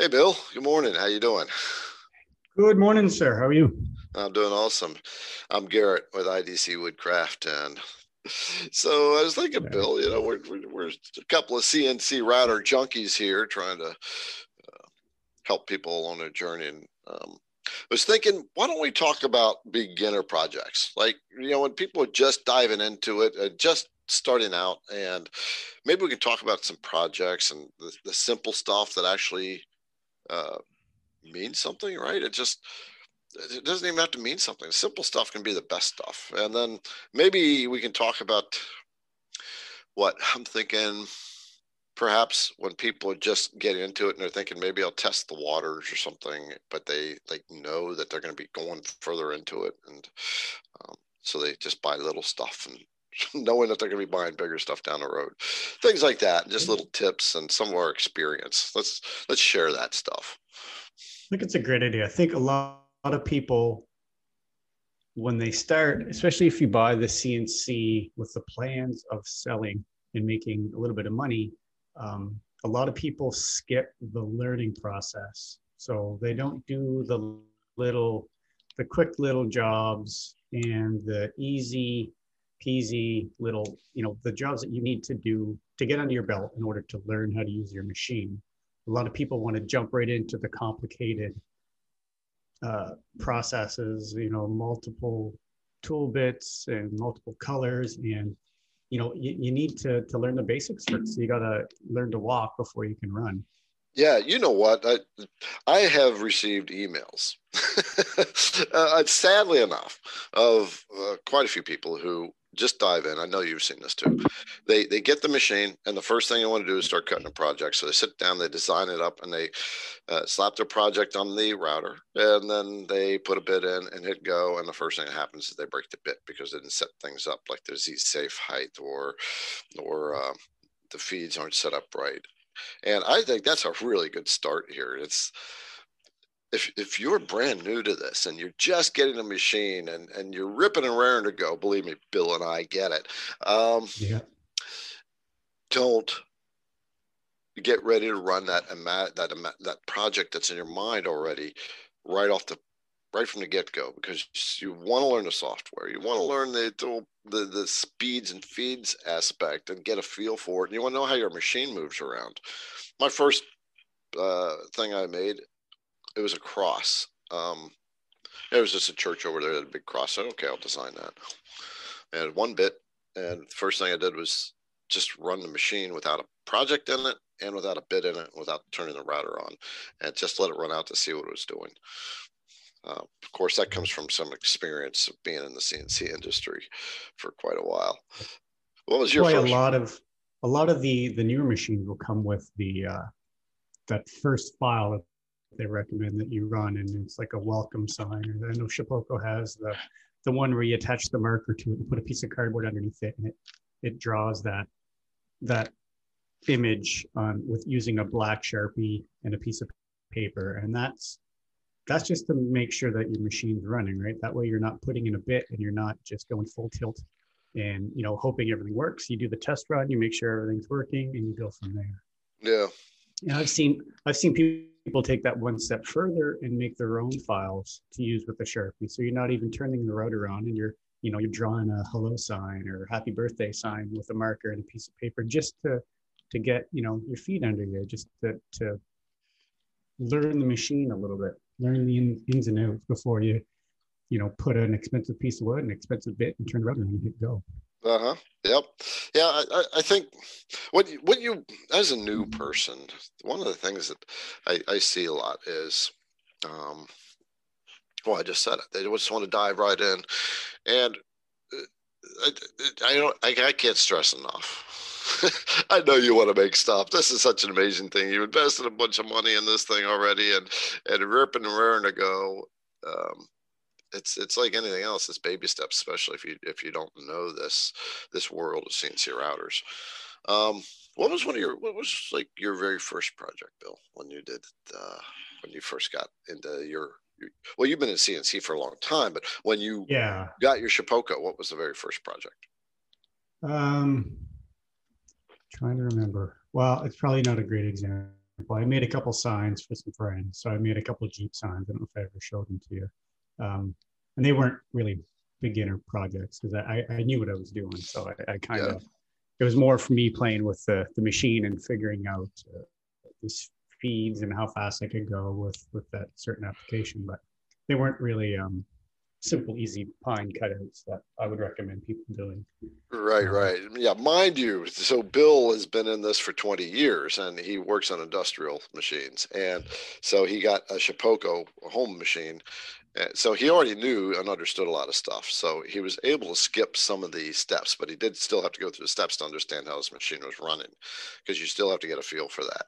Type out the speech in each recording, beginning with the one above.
Hey, Bill. Good morning. How you doing? Good morning, sir. How are you? I'm doing awesome. I'm Garrett with IDC Woodcraft, and so I was thinking, Bill, you know, we're, we're, a couple of CNC router junkies here trying to uh, help people on their journey. And um, I was thinking, why don't we talk about beginner projects? Like, you know, when people are just diving into it, uh, just starting out, and maybe we can talk about some projects and the, the simple stuff that actually uh, means something, right? It just, it doesn't even have to mean something. Simple stuff can be the best stuff. And then maybe we can talk about what I'm thinking perhaps when people just get into it and they're thinking maybe I'll test the waters or something, but they like know that they're going to be going further into it, and um, so they just buy little stuff and knowing that they're going to be buying bigger stuff down the road, things like that. Just little tips and some of our experience. Let's let's share that stuff. I think it's a great idea. I think a lot a lot of people when they start, especially if you buy the CNC with the plans of selling and making a little bit of money, um, a lot of people skip the learning process. So they don't do the little, the quick little jobs and the easy peasy little, you know, the jobs that you need to do to get under your belt in order to learn how to use your machine. A lot of people want to jump right into the complicated uh, processes, you know, multiple tool bits and multiple colors. And, you know, you, you need to, to learn the basics first. So you got to learn to walk before you can run. Yeah, you know what? I I have received emails, uh, sadly enough, of uh, quite a few people who just dive in. I know you've seen this too. They they get the machine, and the first thing they want to do is start cutting a project. So they sit down, they design it up, and they uh, slap their project on the router, and then they put a bit in and hit go. And the first thing that happens is they break the bit because they didn't set things up like the Z safe height or or uh, the feeds aren't set up right. And I think that's a really good start here. It's if if you're brand new to this and you're just getting a machine and and you're ripping and raring to go, believe me, Bill and I get it. Um, yeah. Don't get ready to run that that that project that's in your mind already, right off the right from the get go, because you want to learn the software, you want to learn the, the the speeds and feeds aspect and get a feel for it, and you want to know how your machine moves around. My first uh, thing I made it was a cross. Um, it was just a church over there, a big cross. Said, okay, I'll design that. And one bit, and the first thing I did was just run the machine without a project in it and without a bit in it, without turning the router on, and just let it run out to see what it was doing. Uh, of course, that comes from some experience of being in the CNC industry for quite a while. What was your first? a lot of a lot of the the newer machines will come with the uh, that first file they recommend that you run, and it's like a welcome sign. And I know Shapeoko has the the one where you attach the marker to it and put a piece of cardboard underneath it, and it it draws that that image on with using a black sharpie and a piece of paper, and that's that's just to make sure that your machine's running right. That way, you're not putting in a bit and you're not just going full tilt and you know hoping everything works. You do the test run, you make sure everything's working, and you go from there. Yeah. Yeah, I've seen I've seen people people take that one step further and make their own files to use with the Sharpie. So you're not even turning the router on and you're, you know, you're drawing a hello sign or happy birthday sign with a marker and a piece of paper just to, to get, you know, your feet under you, just to, to learn the machine a little bit, learn the in, ins and outs before you, you know, put an expensive piece of wood, an expensive bit and turn the router on and hit go. Uh huh. Yep. Yeah, I, I think what you, what you as a new person, one of the things that I, I see a lot is, um, well, I just said it. They just want to dive right in, and uh, I, I don't. I, I can't stress enough. I know you want to make stuff. This is such an amazing thing. You invested a bunch of money in this thing already, and and ripping and raring to go. Um, it's it's like anything else. It's baby steps, especially if you if you don't know this this world of CNC routers. Um, what was one of your what was like your very first project, Bill, when you did uh, when you first got into your well, you've been in CNC for a long time, but when you yeah got your Shapeoko, what was the very first project? Um, trying to remember. Well, it's probably not a great example, I made a couple signs for some friends. So I made a couple of Jeep signs. I don't know if I ever showed them to you. Um, and they weren't really beginner projects because I, I knew what I was doing. So I, I kind of, yeah. it was more for me playing with the, the machine and figuring out uh, the speeds and how fast I could go with, with that certain application. But they weren't really um, simple, easy pine cutouts that I would recommend people doing. Right, um, right. Yeah, mind you, so Bill has been in this for 20 years and he works on industrial machines. And so he got a Shapeoko home machine. So he already knew and understood a lot of stuff. So he was able to skip some of the steps, but he did still have to go through the steps to understand how his machine was running because you still have to get a feel for that.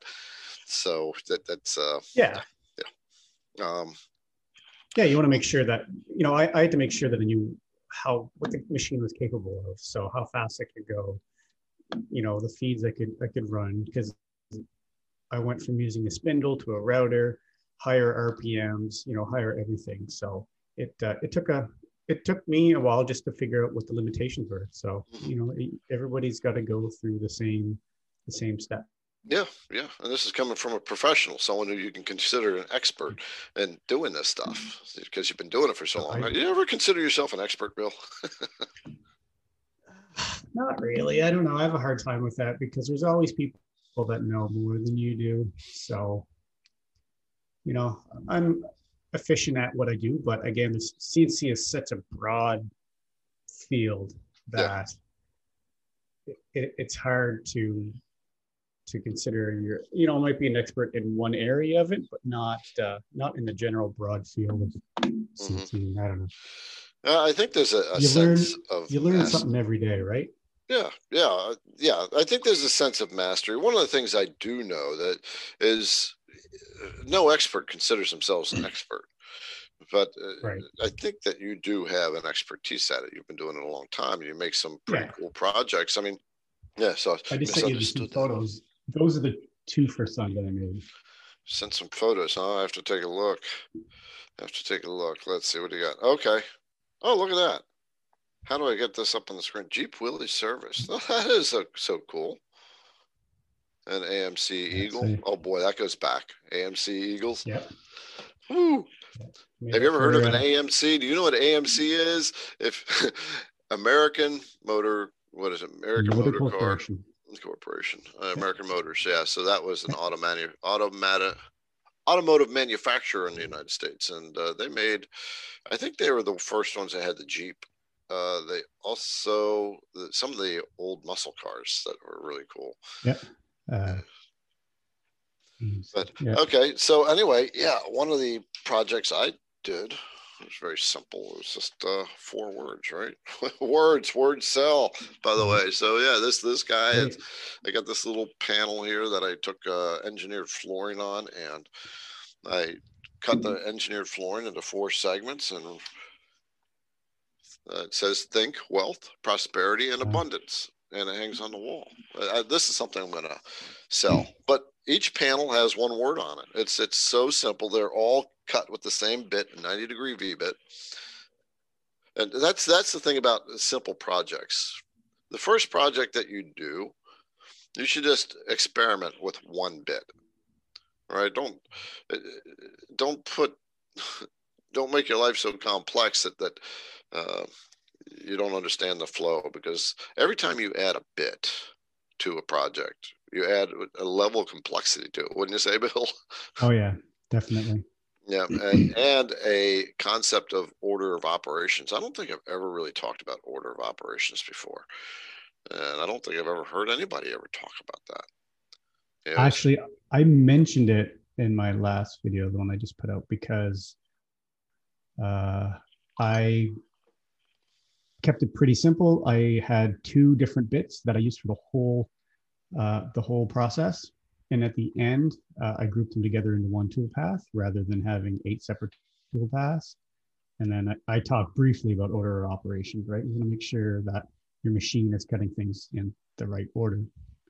So that that's uh yeah. Yeah. Um yeah, you want to make sure that you know I, I had to make sure that I knew how what the machine was capable of. So how fast it could go, you know, the feeds I could I could run because I went from using a spindle to a router, higher RPMs, you know, higher everything. So it uh, it took a it took me a while just to figure out what the limitations were. So you know, everybody's got to go through the same the same step. Yeah, yeah. And this is coming from a professional, someone who you can consider an expert in doing this stuff because you've been doing it for so long. You ever consider yourself an expert, Bill? Not really. I don't know. I have a hard time with that because there's always people that know more than you do. So, you know, I'm efficient at what I do, but again, the CNC is such a broad field that yeah. it, it's hard to to consider you're you know I might be an expert in one area of it but not uh, not in the general broad field of mm-hmm. i don't know uh, i think there's a, a you sense learn, of you learn mastery. something every day right yeah yeah yeah i think there's a sense of mastery one of the things i do know that is no expert considers themselves an expert but uh, right. I think that you do have an expertise at it. You've been doing it a long time, and you make some pretty yeah. cool projects. I mean, yeah. So I just sent you some photos those are the two first songs that I made. Send some photos, huh? I have to take a look. I have to take a look. Let's see what you got. Okay. Oh, look at that. How do I get this up on the screen? Jeep Willys service. Oh, that is so, so cool. An AMC Eagle. Oh boy, that goes back. AMC Eagles. Yep. Woo. Have you ever heard of an AMC? Do you know what AMC is? If American Motor, what is it? American Motor, Motor Car Corporation, uh, American Motors. Yeah, so that was an automatic automatic automotive manufacturer in the United States, and uh, they made. I think they were the first ones that had the Jeep. Uh, they also the, some of the old muscle cars that were really cool. Yeah. Uh, but yeah. okay, so anyway, yeah, one of the projects I did it was very simple. It was just uh, four words, right? words, words sell. By the mm-hmm. way, so yeah, this this guy, I got this little panel here that I took uh, engineered flooring on, and I cut the engineered flooring into four segments, and uh, it says "Think Wealth, Prosperity, and Abundance," and it hangs on the wall. This is something I'm going to sell, but each panel has one word on it. It's it's so simple. They're all cut with the same bit, 90 degree V bit. And that's that's the thing about simple projects. The first project that you do, you should just experiment with one bit. Right? Don't don't put don't make your life so complex that that uh, you don't understand the flow because every time you add a bit to a project, you add a level of complexity to it, wouldn't you say, Bill? Oh yeah, definitely. Yeah, and, and a concept of order of operations. I don't think I've ever really talked about order of operations before, and I don't think I've ever heard anybody ever talk about that. Actually, I mentioned it in my last video, the one I just put out, because uh, I kept it pretty simple. I had two different bits that I used for the whole uh, the whole process. And at the end, uh, I grouped them together into one tool path rather than having eight separate tool paths. And then I, I talk briefly about order of operations, right? You want to make sure that your machine is cutting things in the right order.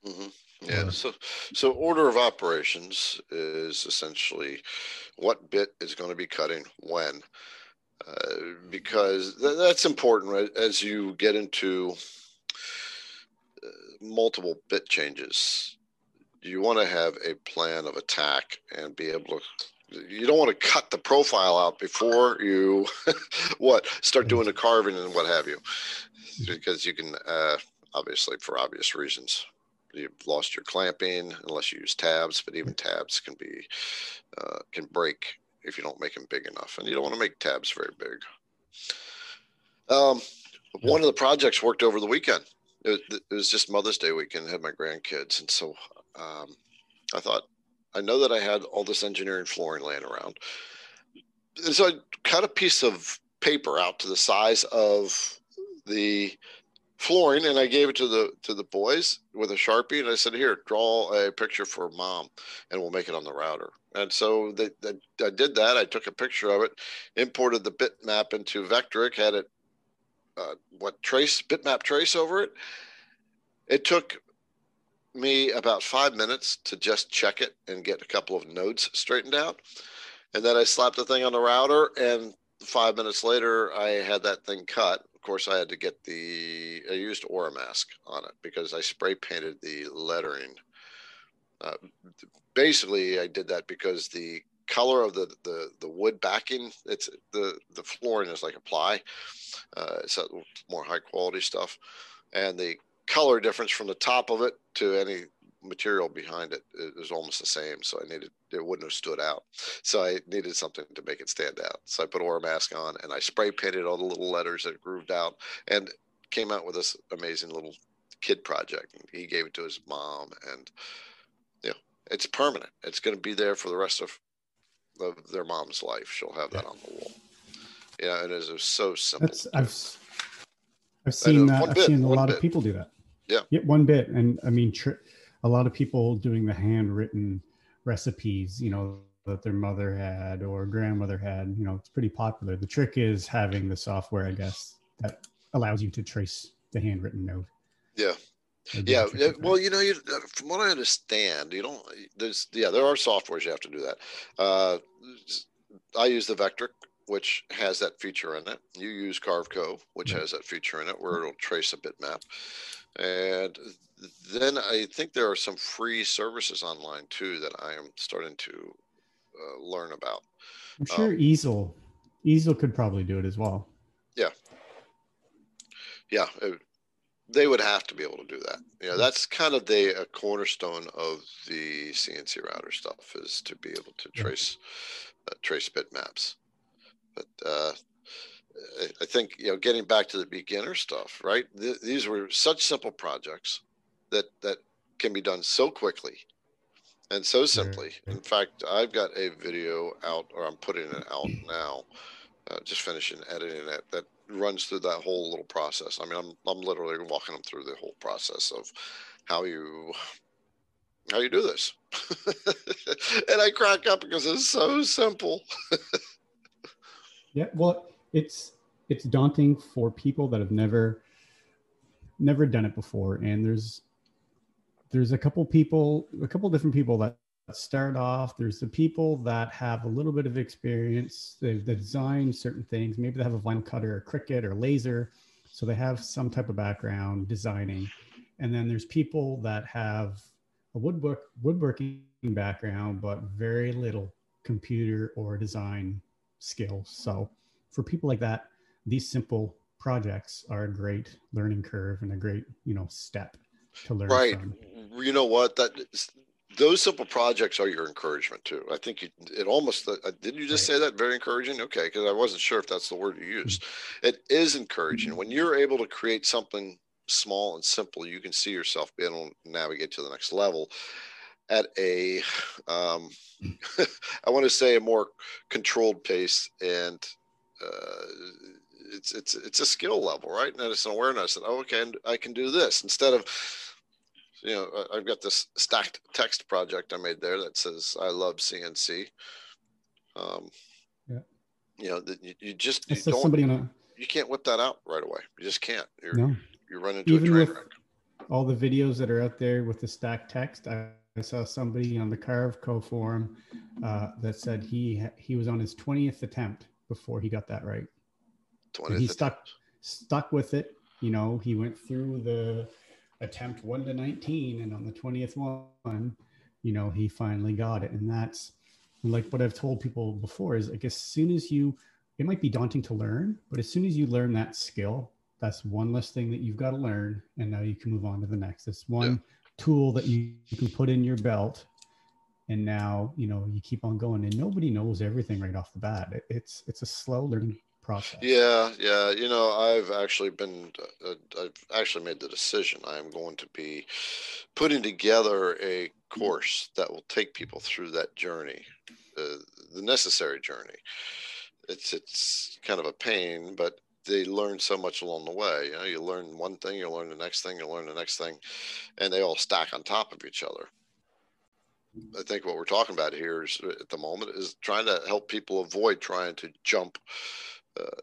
Mm-hmm. Yeah. So, so order of operations is essentially what bit is going to be cutting when, because th- that's important, right? As you get into uh, multiple bit changes, you want to have a plan of attack and be able to you don't want to cut the profile out before you what start doing the carving and what have you because you can uh, obviously for obvious reasons you've lost your clamping unless you use tabs but even tabs can be uh, can break if you don't make them big enough and you don't want to make tabs very big. Um, one of the projects worked over the weekend. It, it was just mother's day weekend I had my grandkids and so um, i thought I know that I had all this engineering flooring laying around. And so I cut a piece of paper out to the size of the flooring and I gave it to the to the boys with a sharpie and I said, "Here, draw a picture for mom, and we'll make it on the router." And so they, they, I did that. I took a picture of it, imported the bitmap into Vectric, had it uh, what trace bitmap trace over it. It took me about five minutes to just check it and get a couple of nodes straightened out. And then I slapped the thing on the router, and five minutes later, I had that thing cut. Course, I had to get the, I used Oramask on it because I spray painted the lettering. Uh, basically, I did that because the color of the, the, the wood backing, it's the, the flooring is like a ply. Uh, it's more high quality stuff. And the color difference from the top of it to any material behind it is almost the same. So I needed it wouldn't have stood out. So I needed something to make it stand out. So I put Oramask on and I spray painted all the little letters that grooved out and came out with this amazing little kid project. And he gave it to his mom and you know, it's permanent. It's going to be there for the rest of, of their mom's life. She'll have that on the wall. Yeah, and it is so simple. I've I've seen uh, that. I've bit, seen a lot bit. of people do that. Yeah. Yeah, one bit, and I mean, tr- a lot of people doing the handwritten recipes. You know that their mother had or grandmother had. You know, it's pretty popular. The trick is having the software, I guess, that allows you to trace the handwritten note. Yeah. Yeah, yeah. Well, you know, you, uh, from what I understand, you don't. There's yeah, there are softwares you have to do that. Uh, I use the Vectric which has that feature in it. You use Carveco, which has that feature in it, where it'll trace a bitmap. And then I think there are some free services online too that I am starting to uh, learn about. I'm sure um, Easel, Easel could probably do it as well. Yeah. Yeah. It, they would have to be able to do that. You know, that's kind of the a cornerstone of the CNC router stuff is to be able to trace uh, trace bitmaps. But uh, I think you know, getting back to the beginner stuff, right? Th- these were such simple projects that that can be done so quickly and so simply. In fact, I've got a video out, or I'm putting it out now, uh, just finishing editing it. That runs through that whole little process. I mean, I'm I'm literally walking them through the whole process of how you how you do this, and I crack up because it's so simple. Yeah, well, it's it's daunting for people that have never never done it before, and there's there's a couple people, a couple different people that start off. There's the people that have a little bit of experience. They've designed certain things. Maybe they have a vinyl cutter, or Cricut, or laser, so they have some type of background designing. And then there's people that have a woodwork woodworking background, but very little computer or design skills. So for people like that, these simple projects are a great learning curve and a great, you know, step to learn. Right. From. You know what? That those simple projects are your encouragement too. I think you, it almost uh, didn't you just right. say that very encouraging? Okay, because I wasn't sure if that's the word you used. Mm-hmm. It is encouraging when you're able to create something small and simple. You can see yourself being able to navigate to the next level at a um, I want to say a more controlled pace and uh, it's it's it's a skill level right? And it's an awareness that oh, okay I can do this. Instead of you know I've got this stacked text project I made there that says I love CNC um, yeah. you know that you, you just you don't somebody a, you can't whip that out right away. You just can't. You're no. you're running into Even a train wreck. all the videos that are out there with the stacked text I I saw somebody on the Carveco forum uh, that said he he was on his 20th attempt before he got that right. 20th he stuck stuck with it. You know, he went through the attempt one to 19, and on the 20th one, you know, he finally got it. And that's like what I've told people before is like as soon as you, it might be daunting to learn, but as soon as you learn that skill, that's one less thing that you've got to learn. And now you can move on to the next. It's one yeah. tool that you, you can put in your belt and now you know you keep on going and nobody knows everything right off the bat it, it's it's a slow learning process yeah yeah you know i've actually been uh, i've actually made the decision i am going to be putting together a course that will take people through that journey uh, the necessary journey it's it's kind of a pain but they learn so much along the way. You know, you learn one thing, you learn the next thing, you learn the next thing, and they all stack on top of each other. I think what we're talking about here is at the moment is trying to help people avoid trying to jump uh,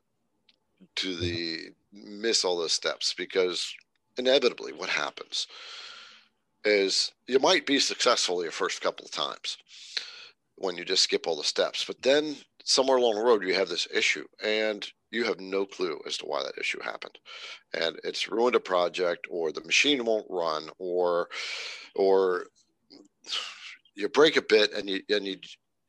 to the miss all those steps because inevitably what happens is you might be successful your first couple of times when you just skip all the steps but then somewhere along the road you have this issue and you have no clue as to why that issue happened. And it's ruined a project or the machine won't run or or you break a bit and you and you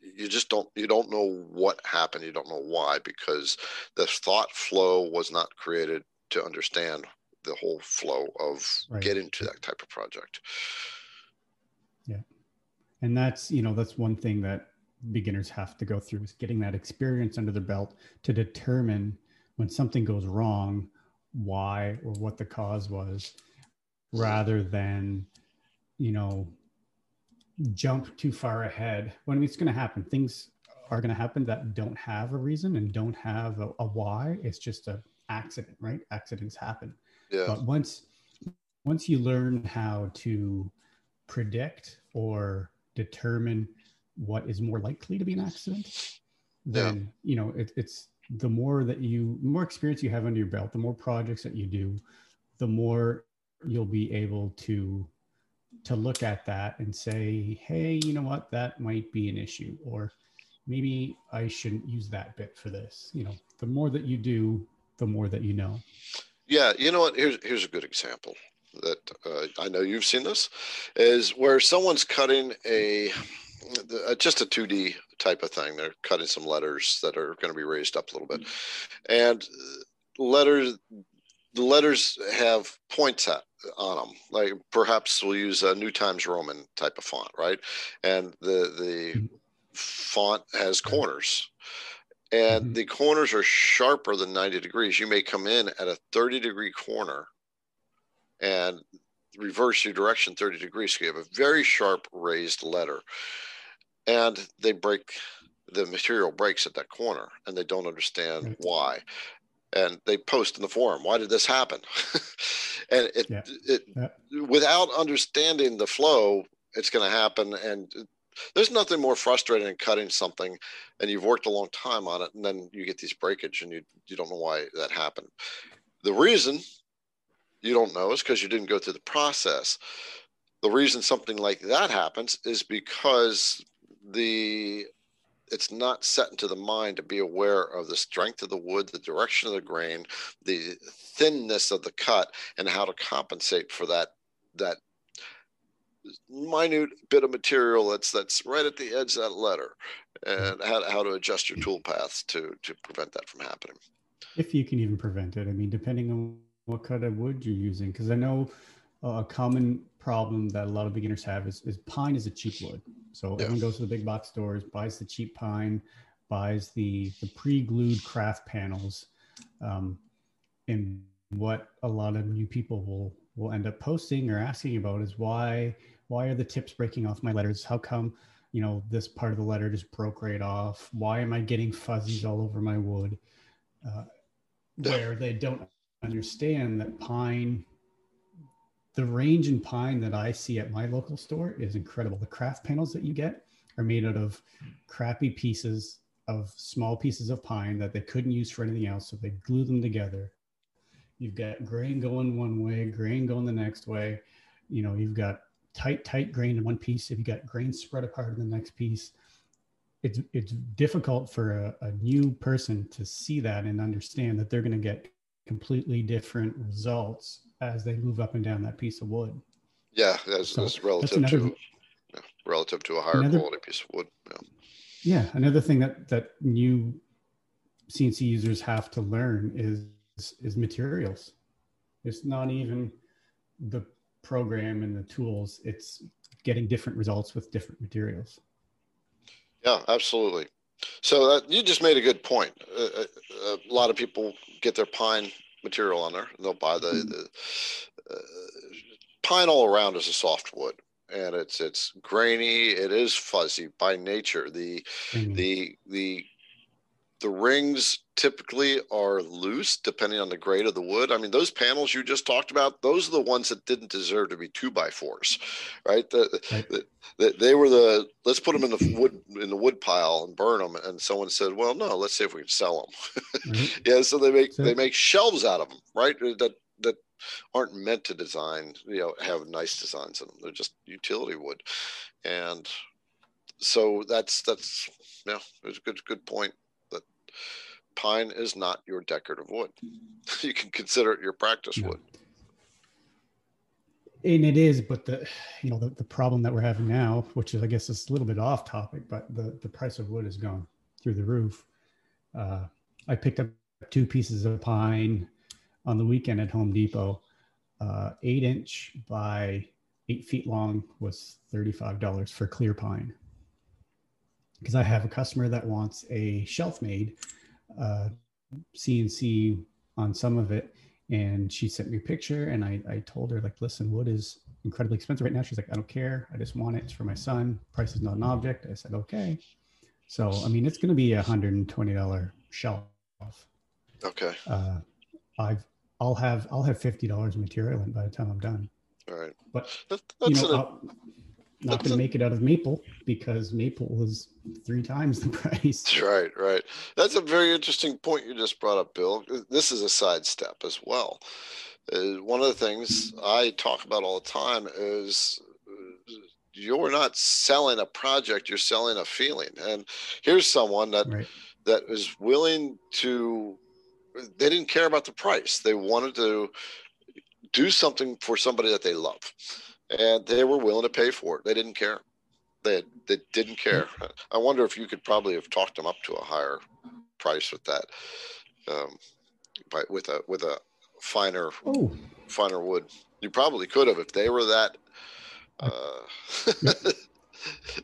you just don't you don't know what happened you don't know why because the thought flow was not created to understand the whole flow of right. getting to that type of project. Yeah. And that's you know that's one thing that beginners have to go through is getting that experience under their belt to determine when something goes wrong why or what the cause was hmm. rather than you know jump too far ahead when it's going to happen things are going to happen that don't have a reason and don't have a, a why it's just a accident right accidents happen yeah. but once once you learn how to predict or determine what is more likely to be an accident then yeah. you know it, it's the more that you more experience you have under your belt the more projects that you do the more you'll be able to to look at that and say, hey, you know what, that might be an issue, or maybe I shouldn't use that bit for this. You know, the more that you do, the more that you know. Yeah, you know what? Here's here's a good example that uh, I know you've seen this is where someone's cutting a just a 2D type of thing. They're cutting some letters that are going to be raised up a little bit, and letters the letters have points at, on them. Like perhaps we'll use a New Times Roman type of font, right? And the the mm-hmm. font has corners. And mm-hmm. the corners are sharper than 90 degrees. You may come in at a 30 degree corner and reverse your direction 30 degrees. So you have a very sharp raised letter. And they break the material breaks at that corner and they don't understand why and they post in the forum why did this happen and it, yeah. it yeah. without understanding the flow it's going to happen and there's nothing more frustrating than cutting something and you've worked a long time on it and then you get these breakage and you, you don't know why that happened the reason you don't know is because you didn't go through the process the reason something like that happens is because the it's not set into the mind to be aware of the strength of the wood, the direction of the grain, the thinness of the cut, and how to compensate for that that minute bit of material that's that's right at the edge of that letter, mm-hmm. and how, how to adjust your tool paths to to prevent that from happening. If you can even prevent it, I mean, depending on what kind of wood you're using, because I know a common problem that a lot of beginners have is, is pine is a cheap wood. So everyone goes to the big box stores, buys the cheap pine, buys the, the pre-glued craft panels. Um, and what a lot of new people will, will end up posting or asking about is why, why are the tips breaking off my letters? How come, you know, this part of the letter just broke right off? Why am I getting fuzzies all over my wood? Uh, where they don't understand that pine the range in pine that I see at my local store is incredible. The craft panels that you get are made out of crappy pieces of small pieces of pine that they couldn't use for anything else. So they glue them together. You've got grain going one way, grain going the next way. You know, you've got tight, tight grain in one piece. If you got grain spread apart in the next piece, it's it's difficult for a, a new person to see that and understand that they're going to get completely different results as they move up and down that piece of wood. Yeah, that's, so that's relative that's to. Yeah. relative to a higher another, quality piece of wood. Yeah. Yeah. Another thing that that new CNC users have to learn is is materials. It's not even the program and the tools. It's getting different results with different materials. Yeah, absolutely. So that, you just made a good point. Uh, uh, a lot of people get their pine material on there. They'll buy the, mm-hmm. the uh, pine all around is a soft wood, and it's it's grainy. It is fuzzy by nature. The mm-hmm. the the the rings typically are loose depending on the grade of the wood. I mean, those panels you just talked about, those are the ones that didn't deserve to be two by fours, right? The. The, the, they were the let's put them in the wood in the wood pile and burn them. And someone said, well, no, let's see if we can sell them. Mm-hmm. yeah, so they make so, they make shelves out of them, right? That that aren't meant to design, you know, have nice designs in them. They're just utility wood, and so that's that's yeah, it's a good good point pine is not your decorative wood. you can consider it your practice wood. And it is, but the you know the, the problem that we're having now, which is I guess is a little bit off topic, but the the price of wood has gone through the roof. Uh, I picked up two pieces of pine on the weekend at Home Depot. Uh, eight inch by eight feet long was $35 for clear pine. Because I have a customer that wants a shelf made uh, CNC on some of it. And she sent me a picture and I, I told her like, listen, wood is incredibly expensive right now. She's like, I don't care. I just want it. It's for my son. Price is not an object. I said, okay. So, I mean, it's going to be a hundred and twenty dollar shelf. Okay. Uh, I've, I'll have, I'll have $50 material in by the time I'm done. All right. But that, you know, not going to make it out of maple because maple is three times the price. Right, right. That's a very interesting point you just brought up, Bill. This is a sidestep as well. Uh, one of the things I talk about all the time is uh, you're not selling a project; you're selling a feeling. And here's someone that right. that is willing to. They didn't care about the price. They wanted to do something for somebody that they love and they were willing to pay for it. They didn't care. They they didn't care. I wonder if you could probably have talked them up to a higher price with that, um, by with a with a finer Ooh. finer wood. You probably could have if they were that. Uh,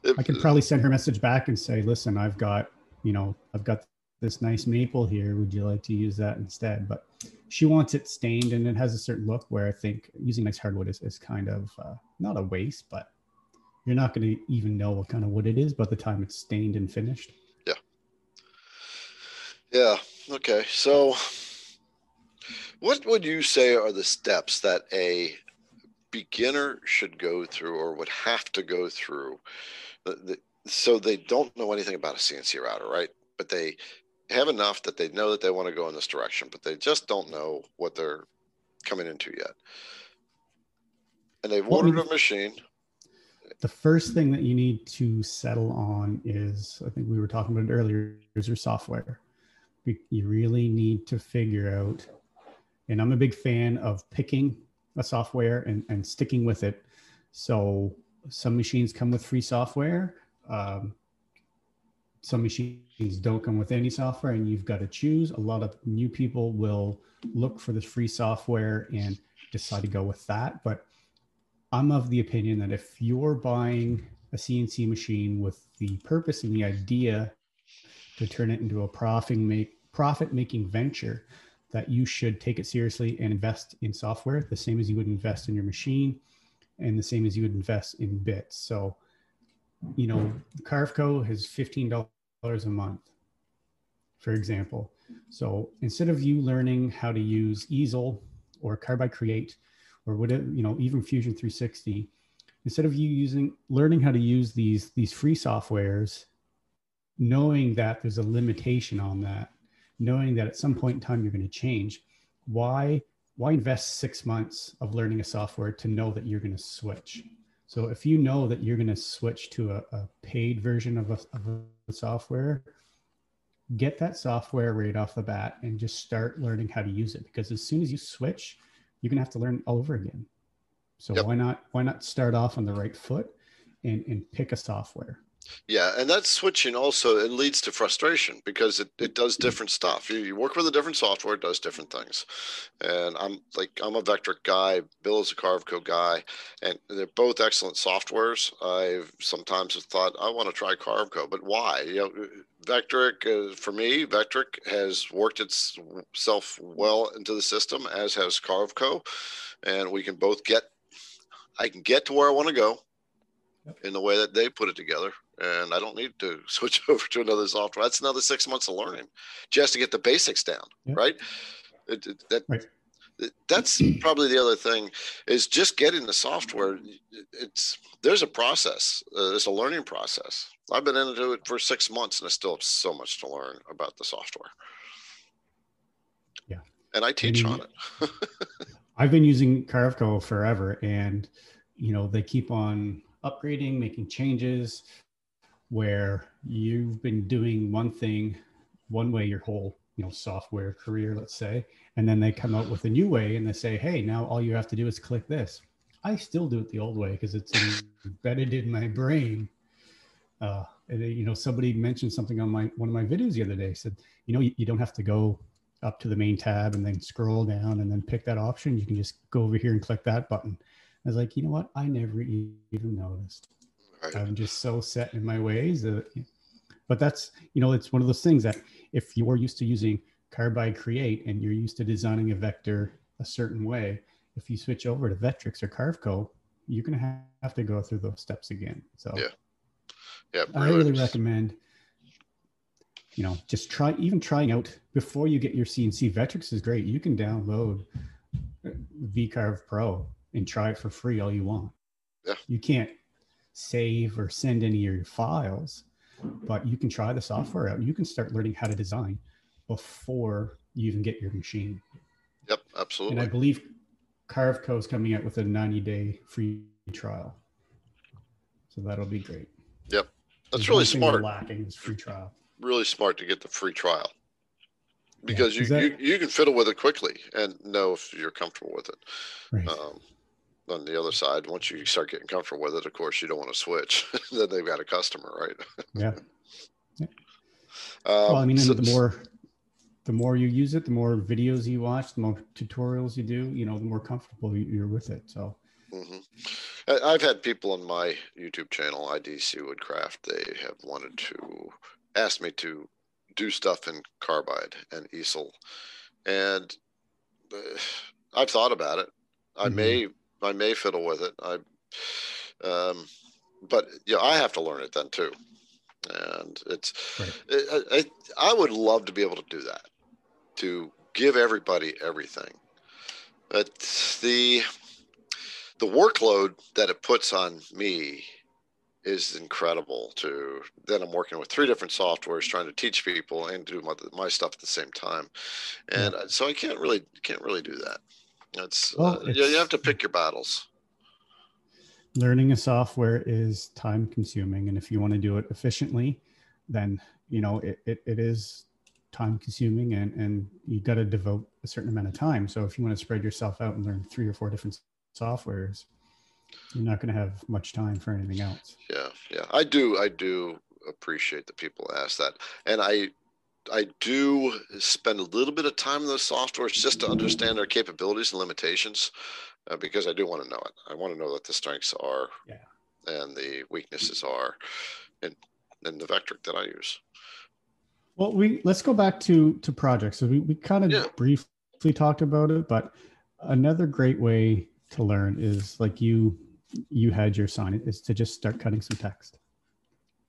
if, I could probably send her message back and say, "Listen, I've got you know I've got this nice maple here. Would you like to use that instead? But she wants it stained and it has a certain look where I think using nice hardwood is, is kind of uh, not a waste, but you're not going to even know what kind of wood it is by the time it's stained and finished. Yeah. Yeah. Okay. So, what would you say are the steps that a beginner should go through or would have to go through? so they don't know anything about a CNC router, right? But they have enough that they know that they want to go in this direction, but they just don't know what they're coming into yet. And they've well, ordered a machine. The first thing that you need to settle on is, I think we were talking about it earlier, is your software. You really need to figure out, and I'm a big fan of picking a software and, and sticking with it. So some machines come with free software. Um, some machines don't come with any software and you've got to choose. A lot of new people will look for this free software and decide to go with that. But I'm of the opinion that if you're buying a CNC machine with the purpose and the idea to turn it into a profit make profit making venture, that you should take it seriously and invest in software the same as you would invest in your machine and the same as you would invest in bits. So you know, Carveco has $15 a month, for example. So instead of you learning how to use Easel or Carbide Create or whatever, you know, even Fusion 360, instead of you using learning how to use these these free softwares, knowing that there's a limitation on that, knowing that at some point in time you're going to change, why why invest six months of learning a software to know that you're going to switch? So if you know that you're going to switch to a, a paid version of a, of a software, get that software right off the bat and just start learning how to use it. Because as soon as you switch, you're going to have to learn all over again. So yep. why not why not start off on the right foot and, and pick a software. Yeah, and that switching also it leads to frustration because it, it does different stuff. You, you work with a different software, it does different things. And I'm like I'm a Vectric guy, Bill is a Carveco guy, and they're both excellent softwares. I've sometimes have thought I want to try Carveco, but why? You know, Vectric uh, for me, Vectric has worked itself well into the system, as has Carveco, and we can both get. I can get to where I want to go in the way that they put it together and I don't need to switch over to another software. That's another six months of learning just to get the basics down, yeah. right? It, it, that, right. It, that's probably the other thing is just getting the software. It's there's a process. Uh, it's a learning process. I've been into it for six months, and I still have so much to learn about the software. Yeah, and I teach I mean, on it. I've been using Carveco forever, and you know they keep on upgrading, making changes where you've been doing one thing one way your whole you know software career let's say and then they come out with a new way and they say hey now all you have to do is click this. I still do it the old way because it's embedded in my brain. Uh, and, you know somebody mentioned something on my one of my videos the other day. Said you know you, you don't have to go up to the main tab and then scroll down and then pick that option. You can just go over here and click that button. I was like you know what? I never even noticed Right. I'm just so set in my ways. That, but that's, you know, it's one of those things that if you're used to using Carbide Create and you're used to designing a vector a certain way, if you switch over to Vectrix or Carveco, you're going to have to go through those steps again. So, yeah. Yeah. I really recommend, you know, just try, even trying out before you get your CNC. Vectrix is great. You can download uh, VCarve Pro and try it for free all you want. Yeah. You can't save or send any of your files, but you can try the software out. You can start learning how to design before you even get your machine. Yep, absolutely. And I believe Carveco is coming out with a 90 day free trial. So that'll be great. Yep. That's really smart. Lacking is free trial. Really smart to get the free trial because yeah. you, that, you, you can fiddle with it quickly and know if you're comfortable with it. Right. Um, on the other side, once you start getting comfortable with it, of course, you don't want to switch. then they've got a customer, right? yeah. yeah. Um, well, I mean, so, the more the more you use it, the more videos you watch, the more tutorials you do, you know, the more comfortable you're with it. So. Mm-hmm. I've had people on my YouTube channel, IDC Woodcraft. They have wanted to ask me to do stuff in carbide and easel, and uh, I've thought about it. I mm-hmm. may I may fiddle with it. I, um, but yeah, I have to learn it then too. And it's, right. I, I, I would love to be able to do that, to give everybody everything. But the, the workload that it puts on me is incredible to then i'm working with three different softwares trying to teach people and do my, my stuff at the same time and so i can't really can't really do that it's, well, uh, you have to pick your battles. Learning a software is time consuming. And if you want to do it efficiently, then, you know, it, it, it is time consuming and, and you got to devote a certain amount of time. So if you want to spread yourself out and learn three or four different softwares, you're not going to have much time for anything else. Yeah. Yeah. I do. I do appreciate that people ask that. And I, I do spend a little bit of time in those softwares just to understand their capabilities and limitations, uh, because I do want to know it. I want to know what the strengths are yeah. and the weaknesses are, and in the Vectric that I use. Well, we let's go back to to projects. So we we kind of yeah. briefly talked about it, but another great way to learn is like you you had your sign is to just start cutting some text.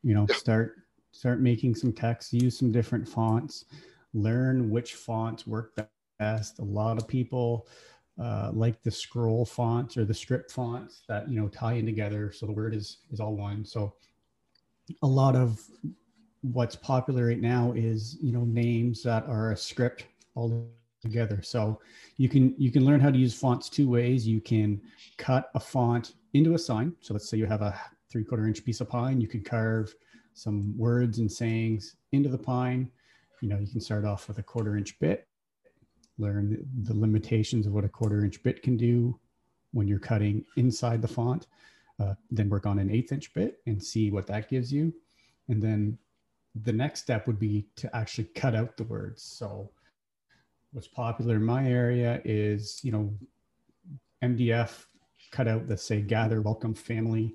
You know, yeah. start start making some text, use some different fonts, learn which fonts work best. A lot of people uh, like the scroll fonts or the script fonts that you know tie in together, so the word is is all one. So a lot of what's popular right now is you know names that are a script all together. So you can you can learn how to use fonts two ways. You can cut a font into a sign. So let's say you have a three quarter inch piece of pine. You can carve some words and sayings into the pine. You know, you can start off with a quarter inch bit, learn the limitations of what a quarter inch bit can do when you're cutting inside the font. uh, then work on an eighth inch bit and see what that gives you. And then the next step would be to actually cut out the words. So what's popular in my area is, you know, MDF cut out the say gather welcome family.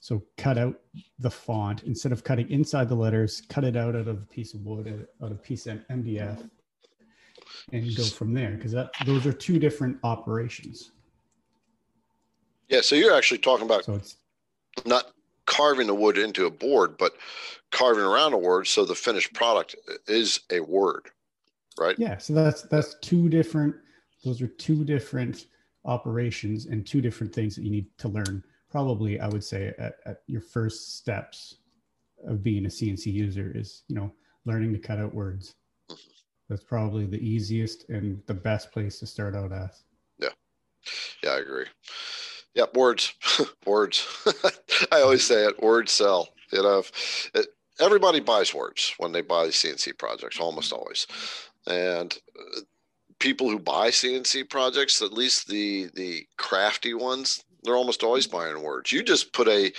So cut out the font instead of cutting inside the letters, cut it out out of a piece of wood, out of a piece of MDF, and go from there because that those are two different operations. Yeah, so you're actually talking about So it's not carving the wood into a board, but carving around a word so the finished product is a word, right? yeah, so that's that's two different. Those are two different operations and two different things that you need to learn. Probably, I would say at, at your first steps of being a CNC user is you know learning to cut out words. That's probably the easiest and the best place to start out as. Yeah, Yeah, I agree. Yeah, words, words. I always say it. Words sell. You know, it, everybody buys words when they buy CNC projects, almost always, and uh, people who buy CNC projects, at least the the crafty ones, they're almost always buying words. You just put a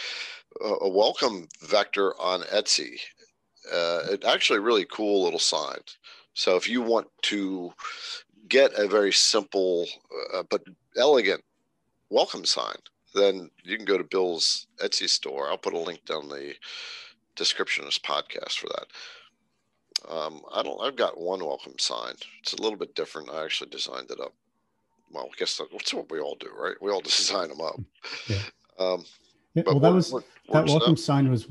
a welcome vector on Etsy. Uh, it actually really cool little sign. So if you want to get a very simple uh, but elegant welcome sign, then you can go to Bill's Etsy store. I'll put a link down the description of this podcast for that. Um, I don't. I've got one welcome sign. It's a little bit different. I actually designed it up. Well, I guess that's what we all do, right? We all design them up. Yeah. Um, Yeah, well, that was that welcome stuff. sign was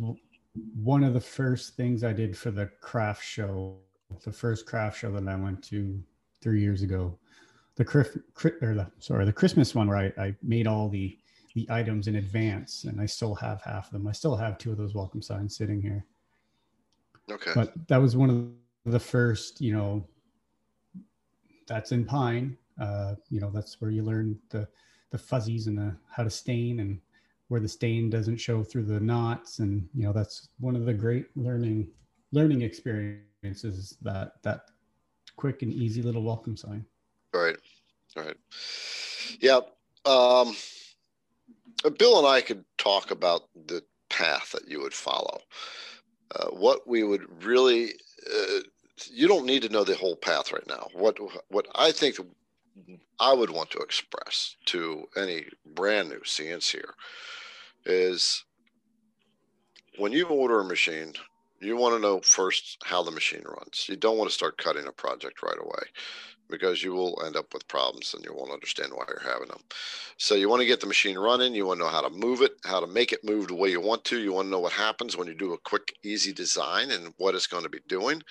one of the first things I did for the craft show. The first craft show that I went to three years ago. The or the sorry, the Christmas one where I, I made all the the items in advance, and I still have half of them. I still have two of those welcome signs sitting here. Okay. But that was one of the first, you know, that's in pine. Uh, you know, that's where you learn the the fuzzies and the how to stain and where the stain doesn't show through the knots and you know that's one of the great learning learning experiences that that quick and easy little welcome sign Right. Right. Yeah. Um, Bill and I could talk about the path that you would follow. Uh, what we would really, uh, you don't need to know the whole path right now. What what I think I would want to express to any brand new CNCer is when you order a machine, you want to know first how the machine runs. You don't want to start cutting a project right away because you will end up with problems and you won't understand why you're having them. So you want to get the machine running. You want to know how to move it, how to make it move the way you want to. You want to know what happens when you do a quick, easy design and what it's going to be doing.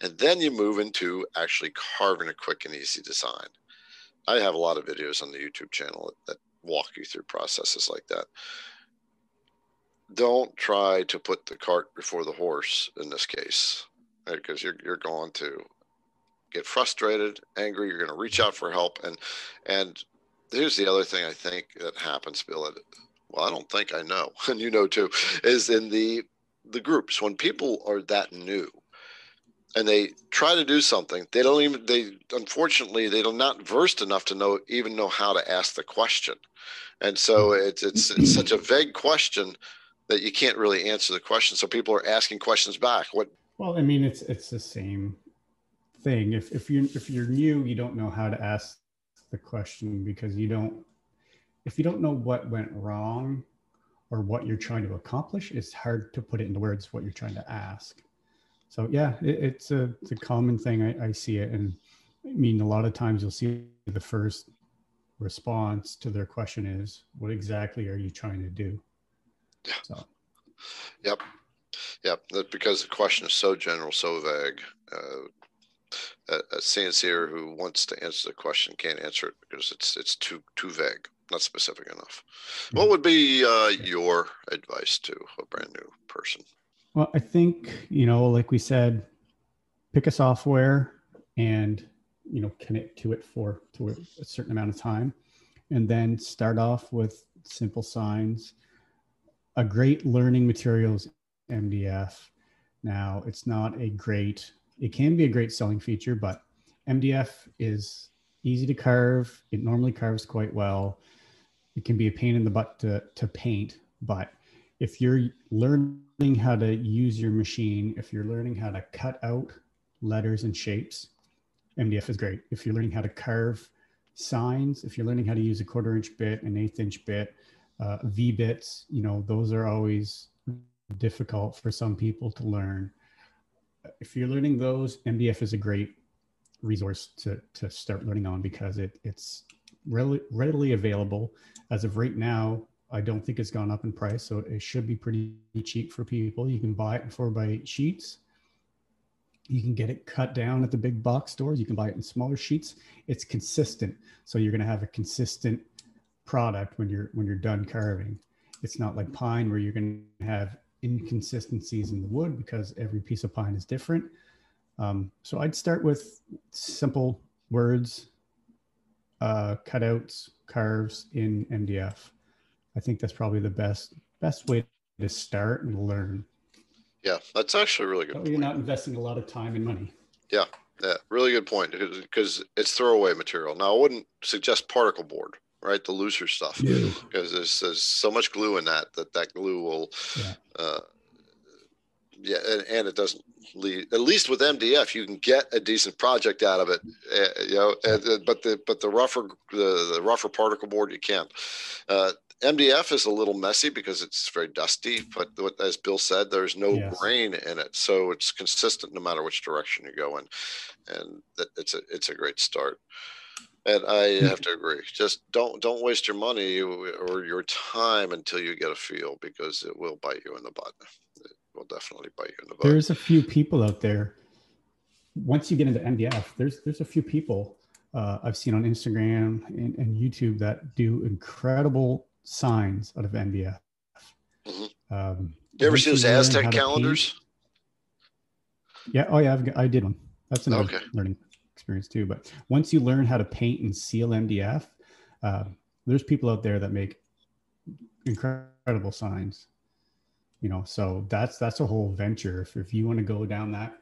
And then you move into actually carving a quick and easy design. I have a lot of videos on the YouTube channel that, that walk you through processes like that. Don't try to put the cart before the horse in this case, because you're, you're going to get frustrated, angry. You're going to reach out for help, and and here's the other thing I think that happens, Bill. Well, I don't think I know, and you know too, is in the the groups when people are that new and they try to do something they don't even they unfortunately they are not versed enough to know even know how to ask the question. And so it's it's it's such a vague question that you can't really answer the question. So people are asking questions back. What well i mean it's it's the same thing. If if you're if you're new you don't know how to ask the question because you don't if you don't know what went wrong or what you're trying to accomplish it's hard to put it into words what you're trying to ask so yeah it, it's a it's a common thing I, I see it and i mean a lot of times you'll see the first response to their question is what exactly are you trying to do Yeah. so Yep. Yep. That because the question is so general, so vague. Uh, a, a CNCer who wants to answer the question can't answer it because it's it's too too vague, not specific enough. What would be uh, your advice to a brand new person? Well, I think, you know, like we said, pick a software and, you know, commit to it for to a certain amount of time and then start off with simple signs. A great learning materials MDF. Now, it's not a great it can be a great selling feature, but MDF is easy to carve. It normally carves quite well. it can be a pain in the butt to, to paint, but if you're learning how to use your machine, if you're learning how to cut out letters and shapes, MDF is great. If you're learning how to carve signs, if you're learning how to use a quarter inch bit, an eighth inch bit, uh, V bits, you know, those are always difficult for some people to learn. If you're learning those, MDF is a great resource to, to start learning on because it, it's readily, readily available. As of right now, I don't think it's gone up in price, so it should be pretty cheap for people. You can buy it in four by eight sheets. You can get it cut down at the big box stores. You can buy it in smaller sheets. It's consistent, so you're going to have a consistent product when you're when you're done carving. It's not like pine where you're going to have inconsistencies in the wood because every piece of pine is different. Um, so I'd start with simple words, uh, cutouts, carves in MDF. I think that's probably the best best way to start and learn. Yeah, that's actually a really good. You're not investing a lot of time and money. Yeah, yeah, really good point because it's throwaway material. Now, I wouldn't suggest particle board, right? The looser stuff, because there's, there's so much glue in that that that glue will, yeah, uh, yeah and, and, it doesn't lead. At least with MDF, you can get a decent project out of it, uh, you know. And, but the but the rougher the, the rougher particle board, you can't. Uh, MDF is a little messy because it's very dusty, but as Bill said, there's no yes. grain in it, so it's consistent no matter which direction you go in, and that it's a it's a great start. And I have to agree. Just don't don't waste your money or your time until you get a feel because it will bite you in the butt. It will definitely bite you in the butt. There's a few people out there. Once you get into MDF, there's there's a few people uh, I've seen on Instagram and, and YouTube that do incredible signs out of MDF. Mm-hmm. Um, you ever see those Aztec calendars? Paint, yeah. Oh, yeah. I've, I did one. That's another okay. learning experience too. But once you learn how to paint and seal MDF, uh, there's people out there that make incredible signs. You know, so that's that's a whole venture. If, if you want to go down that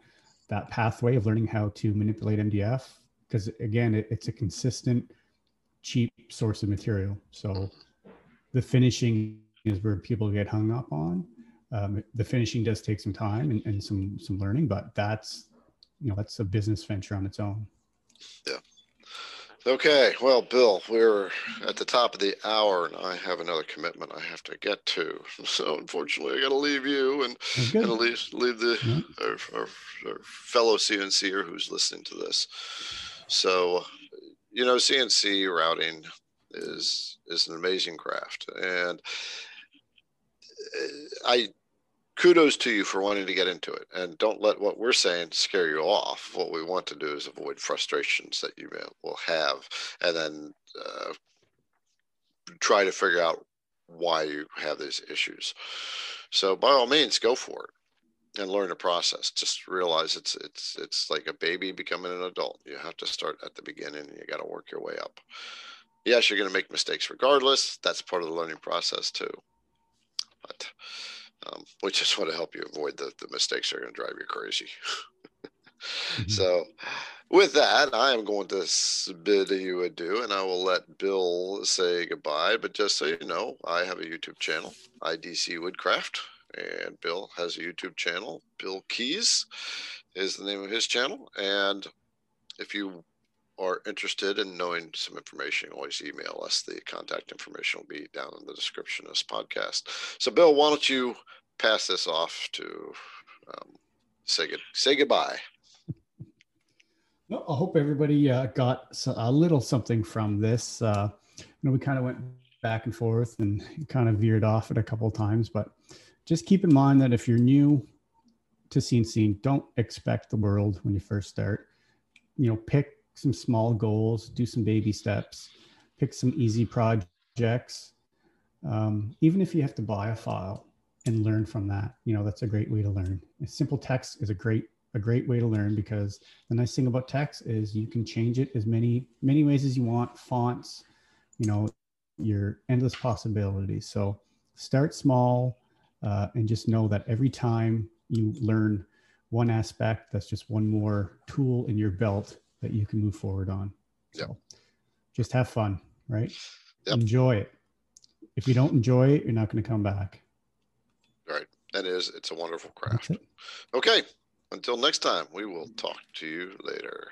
that pathway of learning how to manipulate MDF, because again, it, it's a consistent, cheap source of material. So the finishing is where people get hung up on. Um, the finishing does take some time and, and some some learning, but that's you know that's a business venture on its own. Yeah. Okay. Well, Bill, we're at the top of the hour, and I have another commitment I have to get to. So, unfortunately, I got to leave you and, and leave leave the yeah. our, our, our fellow CNCer who's listening to this. So, you know, CNC routing is is an amazing craft, and uh, I kudos to you for wanting to get into it. And don't let what we're saying scare you off. What we want to do is avoid frustrations that you will have. And then uh, try to figure out why you have these issues. So by all means go for it and learn the process. Just realize it's it's it's like a baby becoming an adult. You have to start at the beginning and you got to work your way up yes, you're going to make mistakes regardless. That's part of the learning process too. But um, we just want to help you avoid the, the mistakes that are going to drive you crazy. mm-hmm. So, with that, I am going to bid you adieu and I will let Bill say goodbye. But just so you know, I have a YouTube channel, IDC Woodcraft, and Bill has a YouTube channel. Bill Keys is the name of his channel. And if you are interested in knowing some information, always email us. The contact information will be down in the description of this podcast. So, Bill, why don't you pass this off to um, say good, say goodbye. Well, I hope everybody uh, got a little something from this. Uh, you know, we kind of went back and forth and kind of veered off it a couple of times, but just keep in mind that if you're new to CNC, don't expect the world when you first start. You know, pick some small goals, do some baby steps, pick some easy projects. Um, even if you have to buy a file and learn from that, you know, that's a great way to learn. A simple text is a great a great way to learn because the nice thing about text is you can change it as many many ways as you want fonts you know your endless possibilities so start small uh, and just know that every time you learn one aspect that's just one more tool in your belt that you can move forward on. So yep. just have fun, right? Yep. Enjoy it. if you don't enjoy it, you're not going to come back. Right. That is, it's a wonderful craft. Okay. Until next time, we will talk to you later.